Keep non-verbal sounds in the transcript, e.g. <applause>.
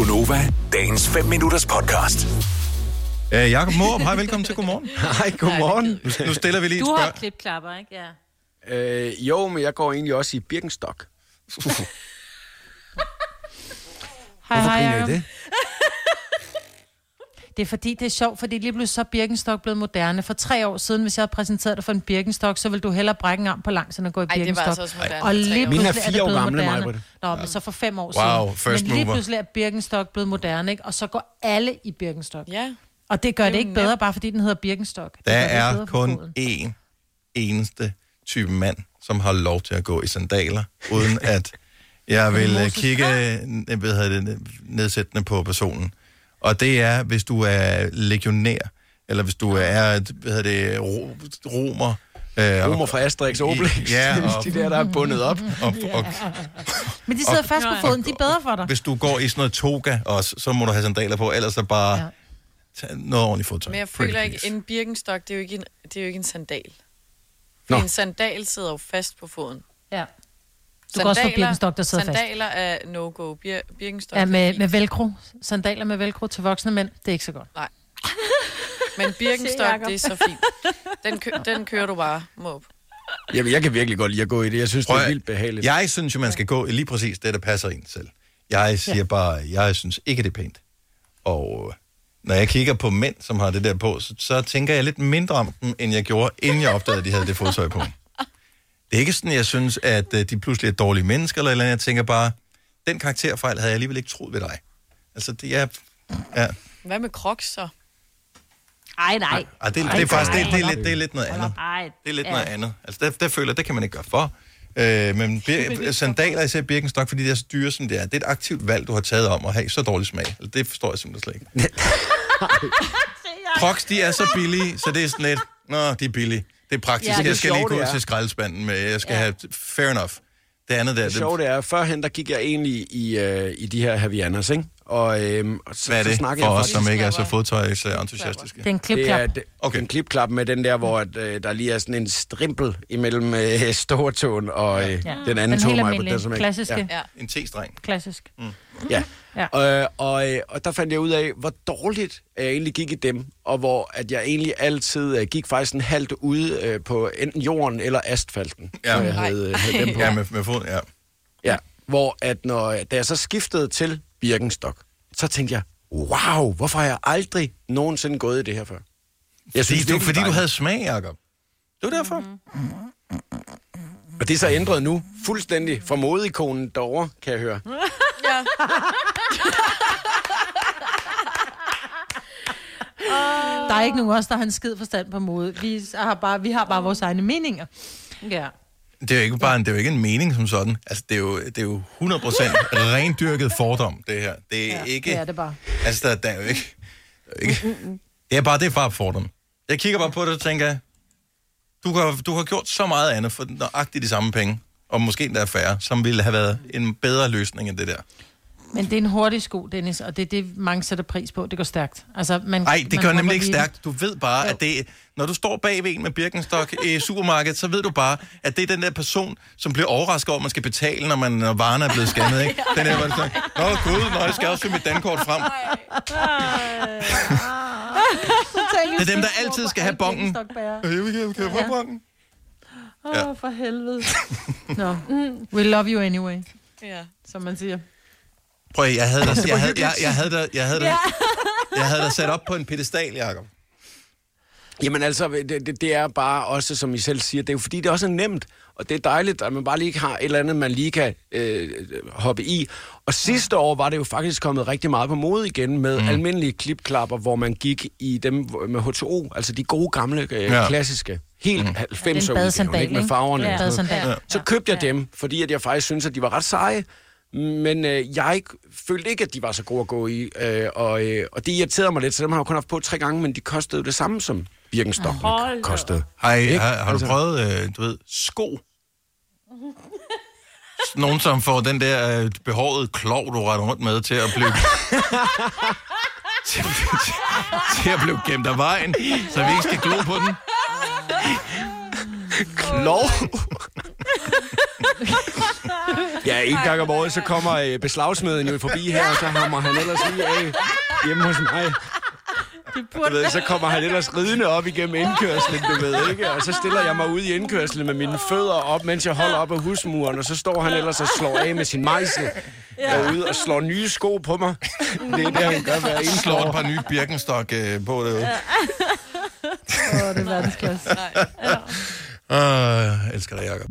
Gunova, dagens 5 minutters podcast. Øh, Jakob Morup, hej, velkommen til Godmorgen. Hej, godmorgen. Nu, nu stiller vi lige et Du har spørgsmål. klipklapper, ikke? Ja. Øh, jo, men jeg går egentlig også i Birkenstock. Hej, hej, griner I det? <laughs> Det er fordi, det er sjovt, fordi lige pludselig så er Birkenstock blevet moderne. For tre år siden, hvis jeg havde præsenteret dig for en Birkenstock, så ville du hellere brække en arm på langs, end at gå i Ej, det var Birkenstock. altså også moderne Og lige år Mine er fire år blevet gamle, moderne. Majbrit. Nå, men så for fem år Wow, siden. first men lige mover. pludselig er Birkenstock blevet moderne, ikke? Og så går alle i Birkenstock. Ja. Og det gør det Det er ikke bedre, nemt. bare fordi den hedder Birkenstock. Det Der er kun én eneste type mand, som har lov til at gå i sandaler, uden at jeg vil øh, kigge øh, hvad hedder det, nedsættende på personen. Og det er, hvis du er legionær, eller hvis du er, hvad hedder det, ro- romer. Øh, Romer fra Asterix og Obelix. Ja, <laughs> og- de der, der er bundet op. <laughs> og, og, Men de sidder fast på foden, de er bedre for dig. hvis du går i sådan noget toga også, så må du have sandaler på, ellers så bare Ja. tage noget ordentligt fodtøj. Men jeg Pretty føler ikke, please. en Birkenstock, det er jo ikke en, det er jo ikke en sandal. Nå. For en sandal sidder jo fast på foden. Ja. Du kan også få Birkenstock, der sidder fast. Sandaler er no-go. Bir, Birkenstock Ja, er med, med velcro. Sandaler med velcro til voksne mænd, det er ikke så godt. Men <laughs> Se, Birkenstock, det er så fint. Den, kø, den kører du bare måb. Jamen, jeg kan virkelig godt lide at gå i det. Jeg synes, det Prøv er at- vildt behageligt. Jeg synes jo, man skal gå i lige præcis det, der passer en selv. Jeg siger ja. bare, jeg synes ikke, det er pænt. Og øh, når jeg kigger på mænd, som har det der på, så, så tænker jeg lidt mindre om dem, end jeg gjorde, inden jeg opdagede, at de havde det fodtøj på. Det er ikke sådan, jeg synes, at øh, de pludselig er dårlige mennesker, eller, eller andet. jeg tænker bare, den karakterfejl havde jeg alligevel ikke troet ved dig. Altså, det er... Ja. Hvad med crocs så? Ej, nej. Ej, det, det, er faktisk det, det, er lidt, det er lidt noget andet. Ej, Det er lidt ja. noget andet. Altså, der, der føler jeg, det kan man ikke gøre for. Øh, men bir- sandaler, især Birkenstock, fordi det er så dyre, som det er, det er et aktivt valg, du har taget om at have så dårlig smag. Altså, det forstår jeg simpelthen slet ikke. <laughs> Crocs, de er så billige, så det er sådan lidt, nå, de er billige. Det er praktisk. Ja, det jeg skal lige gå ud det til skraldespanden med, jeg skal ja. have, fair enough. Det andet der, Det sjove det er, førhen der gik jeg egentlig i, øh, i de her Havianas, ikke? Og, øhm, og så, hvad er så det snakkede for jeg os, faktisk... som ikke er så fodtøjsentusiastiske? Det er en Det er klipklap. det, Okay. en klipklap med den der, hvor at, øh, der lige er sådan en strimpel imellem øh, stortåen og øh, Ja. den anden Den tog helt almindelige, den, som ikke... klassiske. Ja. Ja. En T-streng. Klassisk. Ja. Ja. ja. Øh, og, øh, og der fandt jeg ud af, hvor dårligt jeg egentlig gik i dem, og hvor at jeg egentlig altid øh, gik faktisk en halvt ude øh, på enten jorden eller asfalten, Ja. når jeg havde, øh, havde dem på. Ja, med, med fod, ja. Ja. Hvor at når, da jeg så skiftede til Birkenstock, så tænkte jeg, wow, hvorfor har jeg aldrig nogensinde gået i det her før? Jeg Fordi, du, virkelig, fordi du havde smag, Jacob. Det var derfor. Og det er så ændret nu, fuldstændig fra modeikonen derovre, kan jeg høre. ja. Der er ikke nogen af os, der har en skid forstand på mode. Vi har bare, vi har bare vores egne meninger. Ja. Det er jo ikke bare en, det er jo ikke en mening som sådan. Altså, det er jo, det er jo 100% rendyrket fordom, det her. Det er Ja, ikke... det er det bare. Altså, der, der er jo ikke... Der er ikke det er bare, det er bare fordom. Jeg kigger bare på det og tænker, du har, du har gjort så meget andet for nøjagtigt de samme penge, og måske endda færre, som ville have været en bedre løsning end det der. Men det er en hurtig sko, Dennis, og det er det, mange sætter pris på. Det går stærkt. Altså, man, Nej, det man gør nemlig ikke stærkt. Du ved bare, Jo. at det når du står bagved en med Birkenstock i <laughs> supermarkedet, så ved du bare, at det er den der person, som bliver overrasket over, at man skal betale, når, man, når varerne er blevet scannet. Ikke? <laughs> Den der, hvor det sådan, Nå gud, nå, jeg skal også finde mit dankort frem. <laughs> Det er dem, der altid skal have bongen. Jeg vil gerne kan jeg få Ja. bongen. Åh, oh, for helvede. Nå, we love you anyway, ja. som man siger. Prøv at, jeg havde dig, <laughs> jeg havde, jeg, jeg havde dig, jeg havde dig, <laughs> jeg havde dig sat op på en pedestal, Jacob. Jamen altså, det, det, det er bare også, som I selv siger, det er jo fordi, det også er nemt, og det er dejligt, at man bare lige har et eller andet, man lige kan øh, hoppe i. Og sidste år var det jo faktisk kommet rigtig meget på mode igen med mm. almindelige klipklapper, hvor man gik i dem med H2O, altså de gode gamle, øh, Ja. ja. klassiske, helt mm. 90'er Det er en udgaven, ikke med farverne. Ja, og sådan noget. badesandal. Så købte jeg dem, fordi at jeg faktisk synes, at de var ret seje. Men øh, jeg følte ikke, at de var så gode at gå i, øh, og, øh, og det irriterede mig lidt, så dem har jeg jo kun haft på tre gange, men de kostede jo det samme som Birkenstock kostede. Ikke? har, har du Altså- prøvet, øh, du ved, sko? Nogen, som får den der øh, behårede klov, du retter rundt med, til at blive... <laughs> til, til, til at blive gemt af vejen, så vi ikke skal glo på den. Lov? Ja, en gang om året, så kommer øh, beslagsmeden jo forbi her, og så hammer han ellers lige af hjemme hos mig. Du ved, så kommer han ellers ridende op igennem indkørslen, du ved, ikke? Og så stiller jeg mig ud i indkørslen med mine fødder op, mens jeg holder op af husmuren, og så står han ellers og slår af med sin mejsel derude og slår nye sko på mig. Det er det, han gør hver eneste Slår et par nye Birkenstock øh, på derude. <laughs> Åh, det er verdensklasse. Åh, <laughs> jeg elsker dig, Jacob.